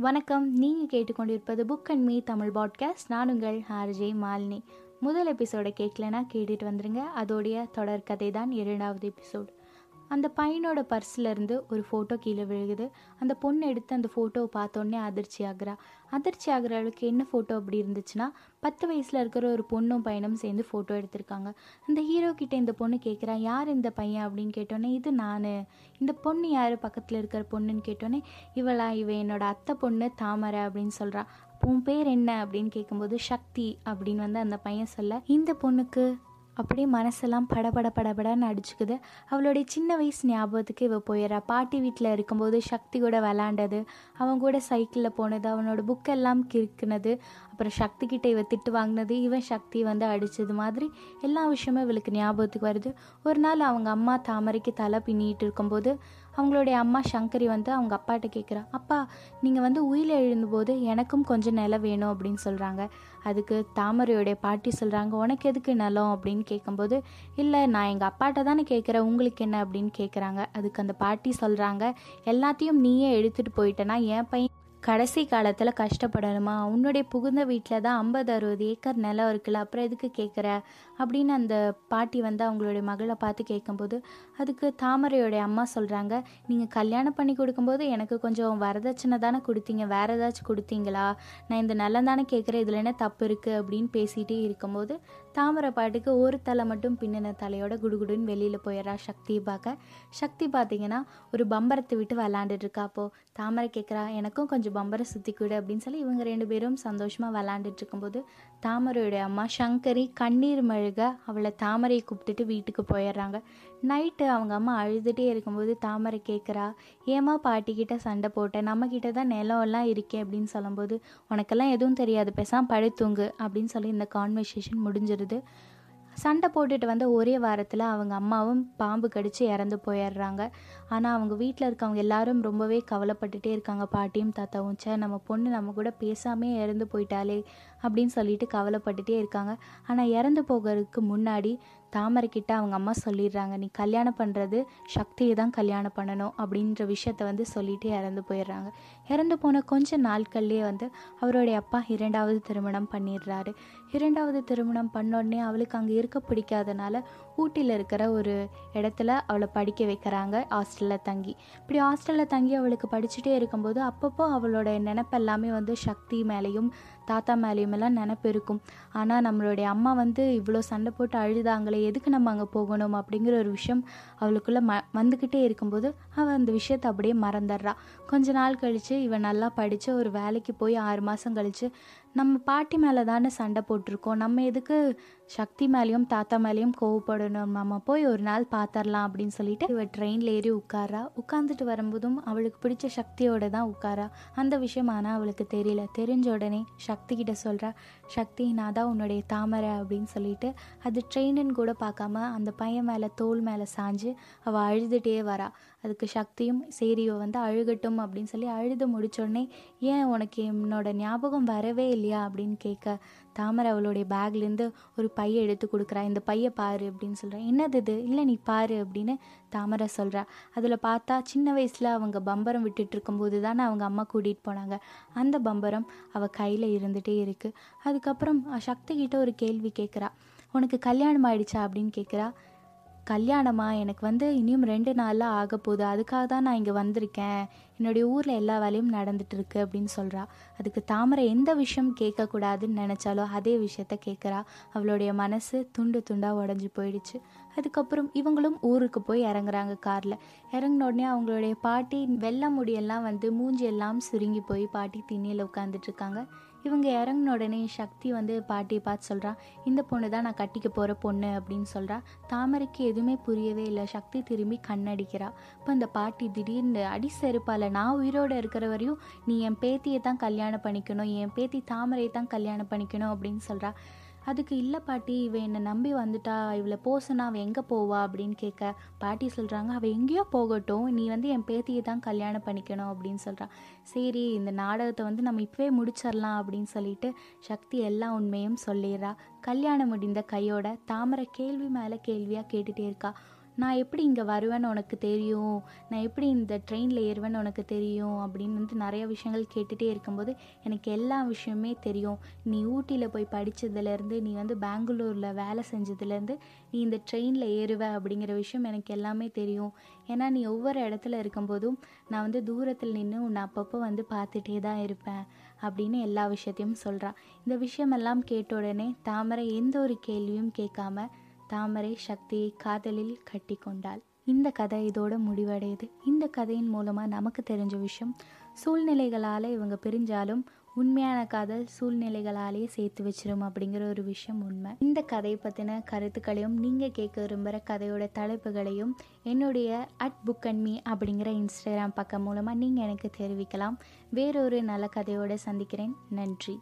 வணக்கம். நீங்கள் கேட்டுக்கொண்டிருப்பது book and me Tamil podcast நான் உங்கள் ஆர்ஜே மாலினி. முதல் எபிசோடை கேட்கலனா கேட்டுட்டு வந்துருங்க. அதோடைய தொடர் கதை தான் இரண்டாவது எபிசோடு அந்த பையனோட பர்ஸ்லேருந்து ஒரு ஃபோட்டோ கீழே விழுகுது. அந்த பொண்ணு எடுத்து அந்த ஃபோட்டோவை பார்த்தோன்னே அதிர்ச்சி ஆகிறா. அதிர்ச்சி ஆகிற அளவுக்கு என்ன ஃபோட்டோ அப்படி இருந்துச்சுன்னா பத்து வயசில் இருக்கிற ஒரு பொண்ணும் பையனும் சேர்ந்து ஃபோட்டோ எடுத்திருக்காங்க. அந்த ஹீரோ கிட்டே இந்த பொண்ணு கேட்குறா யார் இந்த பையன்? அப்படின்னு கேட்டோன்னே இது நான். இந்த பொண்ணு யார்? பக்கத்தில் இருக்கிற பொண்ணுன்னு கேட்டோன்னே இவளா இவ என்னோட அத்தை பொண்ணு தாமரை அப்படின்னு சொல்கிறா உன் பேர் என்ன? அப்படின்னு கேட்கும்போது சக்தி அப்படின்னு வந்து அந்த பையன் சொல்ல இந்த பொண்ணுக்கு அப்படியே மனசெல்லாம் படபட படபடன்னு அடிச்சுக்குது. அவளுடைய சின்ன வயசு ஞாபகத்துக்கு இவள் போயிடுறா பாட்டி வீட்டில் இருக்கும்போது சக்தி கூட விளாண்டது அவன் கூட சைக்கிளில் போனது அவனோட புக்கெல்லாம் கிறுக்குனது அப்புறம் சக்தி கிட்ட இவ திட்டு வாங்கினது இவன் சக்தி வந்து அடித்தது மாதிரி எல்லா விஷயமும் இவளுக்கு ஞாபகத்துக்கு வருது. ஒரு நாள் அவங்க அம்மா தாமரைக்கு தலை பின்னிட்டு இருக்கும்போது அவங்களுடைய அம்மா சங்கரி வந்து அவங்க அப்பாட்ட கேட்குறா அப்பா நீங்கள் வந்து உயிர் எழுந்தபோது எனக்கும் கொஞ்சம் நிலம் வேணும் அப்படின்னு சொல்கிறாங்க அதுக்கு தாமரையோடைய பாட்டி சொல்கிறாங்க உனக்கு எதுக்கு நிலம்? அப்படின்னு கேட்கும்போது இல்லை நான் எங்கள் அப்பாட்ட தானே கேட்குறேன் உங்களுக்கு என்ன? அப்படின்னு கேட்குறாங்க அதுக்கு அந்த பாட்டி சொல்கிறாங்க எல்லாத்தையும் நீயே எடுத்துகிட்டு போயிட்டேன்னா என் பையன் கடைசி காலத்தில் கஷ்டப்படணுமா? உன்னுடைய புகுந்த வீட்டில் தான் ஐம்பது அறுபது ஏக்கர் நிலம் இருக்குல்ல அப்புறம் எதுக்கு கேட்குற அப்படின்னு அந்த பாட்டி வந்து அவங்களுடைய மகளை பார்த்து கேட்கும்போது அதுக்கு தாமரையோடைய அம்மா சொல்கிறாங்க நீங்கள் கல்யாணம் பண்ணி கொடுக்கும்போது எனக்கு கொஞ்சம் வரதட்சணை தானே கொடுத்தீங்க வேறு ஏதாச்சும் கொடுத்தீங்களா? நான் இந்த நல்லம் தானே கேட்குறேன் இதில் என்ன தப்பு இருக்குது அப்படின்னு பேசிகிட்டே இருக்கும்போது தாமரை பாட்டுக்கு ஒரு தலை மட்டும் பின்னின தலையோட குடுகுடுன்னு வெளியில் போயிடுறா சக்தியை பார்க்க சக்தி பார்த்தீங்கன்னா ஒரு பம்பரத்தை விட்டு விளாண்டுட்டு இருக்கா அப்போது தாமரை கேட்குறா எனக்கும் கொஞ்சம் பம்பரை சுற்றி கொடு அப்படின்னு சொல்லி இவங்க ரெண்டு பேரும் சந்தோஷமாக விளாண்டுட்டு இருக்கும்போது தாமரையோடைய அம்மா சங்கரி கண்ணீர் மழுக அவளை தாமரையை கூப்பிட்டுட்டு வீட்டுக்கு போயிடுறாங்க. நைட்டு அவங்க அம்மா அழுதுகிட்டே இருக்கும்போது தாமரை கேட்குறா ஏமா பாட்டிக்கிட்ட சண்டை போட்டேன் நம்மக்கிட்ட தான் நிலம் எல்லாம் இருக்கே அப்படின்னு சொல்லும்போது உனக்கெல்லாம் எதுவும் தெரியாது பேசாம படுத்துங்கு அப்படின்னு சொல்லி இந்த கான்வர்சேஷன் முடிஞ்சிருது. சண்டை போட்டுட்டு வந்த ஒரே வாரத்தில் அவங்க அம்மாவும் பாம்பு கடித்து இறந்து போயிடுறாங்க. ஆனால் அவங்க வீட்டில் இருக்கவங்க எல்லாரும் ரொம்பவே கவலைப்பட்டுட்டே இருக்காங்க. பாட்டியும் தாத்தாவும் சே நம்ம பொண்ணு நம்ம கூட பேசாமே இறந்து போயிட்டாலே அப்படின்னு சொல்லிட்டு கவலைப்பட்டுட்டே இருக்காங்க. ஆனால் இறந்து போகிறதுக்கு முன்னாடி தாமரைக்கிட்ட அவங்க அம்மா சொல்லிடுறாங்க நீ கல்யாணம் பண்ணுறது சக்தியை தான் கல்யாணம் பண்ணணும் அப்படின்ற விஷயத்த வந்து சொல்லிட்டு இறந்து போயிடுறாங்க. இறந்து போன கொஞ்ச நாட்கள்லேயே வந்து அவருடைய அப்பா இரண்டாவது திருமணம் பண்ணிடுறாரு. இரண்டாவது திருமணம் பண்ணோடனே அவளுக்கு அங்கே இருக்க பிடிக்காதனால ஊட்டியில் இருக்கிற ஒரு இடத்துல அவளை படிக்க வைக்கிறாங்க ஹாஸ்டலில் தங்கி. இப்படி ஹாஸ்டலில் தங்கி அவளுக்கு படிச்சுட்டே இருக்கும்போது அப்பப்போ அவளோட நினப்பெல்லாமே வந்து சக்தி மேலேயும் தாத்தா மேலேயுமெல்லாம் நினப்பு இருக்கும். ஆனால் நம்மளுடைய அம்மா வந்து இவ்வளோ சண்டை போட்டு அழுதாங்களே எதுக்கு நம்ம அங்கே போகணும் அப்படிங்கிற ஒரு விஷயம் அவளுக்குள்ளே ம வந்துக்கிட்டே இருக்கும்போது அவள் அந்த விஷயத்தை அப்படியே மறந்துடுறா. கொஞ்ச நாள் கழித்து இவன் நல்லா படித்து ஒரு வேலைக்கு போய் ஆறு மாதம் கழித்து நம்ம பாட்டி மேலே தானே சண்டை போட்டிருக்கோம். நம்ம எதுக்கு சக்தி மேலேயும் தாத்தா மேலேயும் கோவப்படணும்? நம்ம போய் ஒரு நாள் பார்த்துடலாம் அப்படின்னு சொல்லிட்டு இவ ட்ரெயினில் ஏறி உட்காரா. உட்காந்துட்டு வரும்போதும் அவளுக்கு பிடிச்ச சக்தியோட தான் உட்காரா. அந்த விஷயம் ஆனால் அவளுக்கு தெரியல. தெரிஞ்ச உடனே சக்தி கிட்ட சொல்கிறா சக்தி நான் தான் உன்னுடைய தாமரை அப்படின்னு சொல்லிட்டு அது ட்ரெயினுன்னு கூட பார்க்காம அந்த பையன் மேலே தோல் மேலே சாஞ்சு அவள் அழுதுகிட்டே வரா. அதுக்கு சக்தியும் சரி இவ வந்து அழுகட்டும் அப்படின்னு சொல்லி அழுது முடிச்சோடனே ஏன் உனக்கு என்னோட ஞாபகம் வரவே இல்லையா அப்படின்னு கேட்க தாமரை அவளுடைய பேக்லேருந்து ஒரு பையை எடுத்து கொடுக்குறா. இந்த பையை பாரு அப்படின்னு சொல்கிறேன் என்னது இது? இல்லை நீ பாரு அப்படின்னு தாமரை சொல்கிறா அதில் பார்த்தா சின்ன வயசில் அவங்க பம்பரம் விட்டுட்டு இருக்கும்போது தானே அவங்க அம்மா கூட்டிகிட்டு போனாங்க. அந்த பம்பரம் அவள் கையில் இருந்துகிட்டே இருக்குது அதுக்கப்புறம் சக்தி கிட்ட ஒரு கேள்வி கேட்குறா. உனக்கு கல்யாணம் ஆயிடுச்சா? அப்படின்னு கேட்குறா. கல்யாணமா? எனக்கு வந்து இனியும் ரெண்டு நாளில் ஆக போகுது அதுக்காக தான் நான் இங்கே வந்திருக்கேன். என்னுடைய ஊரில் எல்லா வேலையும் நடந்துட்டு அப்படின்னு சொல்கிறா அதுக்கு தாமரை எந்த விஷயம் கேட்கக்கூடாதுன்னு நினச்சாலோ அதே விஷயத்த கேட்குறா. அவளுடைய மனசு துண்டு துண்டாக உடஞ்சி போயிடுச்சு. அதுக்கப்புறம் இவங்களும் ஊருக்கு போய் இறங்குறாங்க காரில். இறங்கின உடனே அவங்களுடைய பாட்டி வெள்ள முடியெல்லாம் வந்து மூஞ்சி எல்லாம் சுருங்கி போய் பாட்டி திண்ணியில் உட்காந்துட்டு இருக்காங்க. இவங்க இறங்கின உடனே சக்தி வந்து பாட்டியை பார்த்து சொல்கிறா இந்த பொண்ணு தான் நான் கட்டிக்க போகிற பொண்ணு அப்படின்னு சொல்கிறா தாமரைக்கு எதுவுமே புரியவே இல்லை. சக்தி திரும்பி கண்ணடிக்கிறா. இப்போ அந்த பாட்டி திடீர்னு அடி செருப்பால் நான் உயிரோடு இருக்கிற வரையும் நீ என் பேத்தியை தான் கல்யாணம் பண்ணிக்கணும் என் பேத்தி தாமரையை தான் கல்யாணம் பண்ணிக்கணும் அப்படின்னு சொல்கிறா அதுக்கு இல்லை பாட்டி இவன் என்னை நம்பி வந்துட்டா இவளை போசனா அவள் எங்கே போவா அப்படின்னு கேட்க பாட்டி சொல்கிறாங்க அவள் எங்கேயோ போகட்டும் நீ வந்து என் பேத்தியை தான் கல்யாணம் பண்ணிக்கணும் அப்படின்னு சொல்கிறான் சரி இந்த நாடகத்தை வந்து நம்ம இப்போவே முடிச்சிடலாம் அப்படின்னு சொல்லிட்டு சக்தி எல்லா உண்மையும் சொல்லிடுறா. கல்யாணம் முடிந்த கையோட தாமரை கேள்வி மேலே கேள்வியாக கேட்டுகிட்டே இருக்கா. நான் எப்படி இங்கே வருவேன்னு உனக்கு தெரியும்? நான் எப்படி இந்த ட்ரெயினில் ஏறுவேன்னு உனக்கு தெரியும்? அப்படின்னு வந்து நிறைய விஷயங்கள் கேட்டுகிட்டே இருக்கும்போது எனக்கு எல்லா விஷயமே தெரியும். நீ ஊட்டியில் போய் படித்ததுலேருந்து நீ வந்து பெங்களூரில் வேலை செஞ்சதுலேருந்து நீ இந்த ட்ரெயினில் ஏறுவ அப்படிங்கிற விஷயம் எனக்கு எல்லாமே தெரியும். ஏன்னா நீ ஒவ்வொரு இடத்துல இருக்கும்போதும் நான் வந்து தூரத்தில் நின்று உன்னை அப்பப்போ வந்து பார்த்துட்டே தான் இருப்பேன் அப்படின்னு எல்லா விஷயத்தையும் சொல்கிறான் இந்த விஷயமெல்லாம் கேட்ட உடனே தாமரை எந்த ஒரு கேள்வியும் கேட்காம தாமரை சக்தியை காதலில் கட்டி கொண்டாள் இந்த கதை இதோட முடிவடையுது. இந்த கதையின் மூலமாக நமக்கு தெரிஞ்ச விஷயம் சூழ்நிலைகளால் இவங்க பிரிஞ்சாலும் உண்மையான காதல் சூழ்நிலைகளாலேயே சேர்த்து வச்சிரும் அப்படிங்கிற ஒரு விஷயம் உண்மை. இந்த கதையை பற்றின கருத்துக்களையும் நீங்கள் கேட்க விரும்புகிற கதையோட தலைப்புகளையும் என்னுடைய அட் புக் அண்ட் மீ அப்படிங்கிற இன்ஸ்டாகிராம் பக்கம் மூலமாக நீங்கள் எனக்கு தெரிவிக்கலாம். வேறொரு நல்ல கதையோடு சந்திக்கிறேன். நன்றி.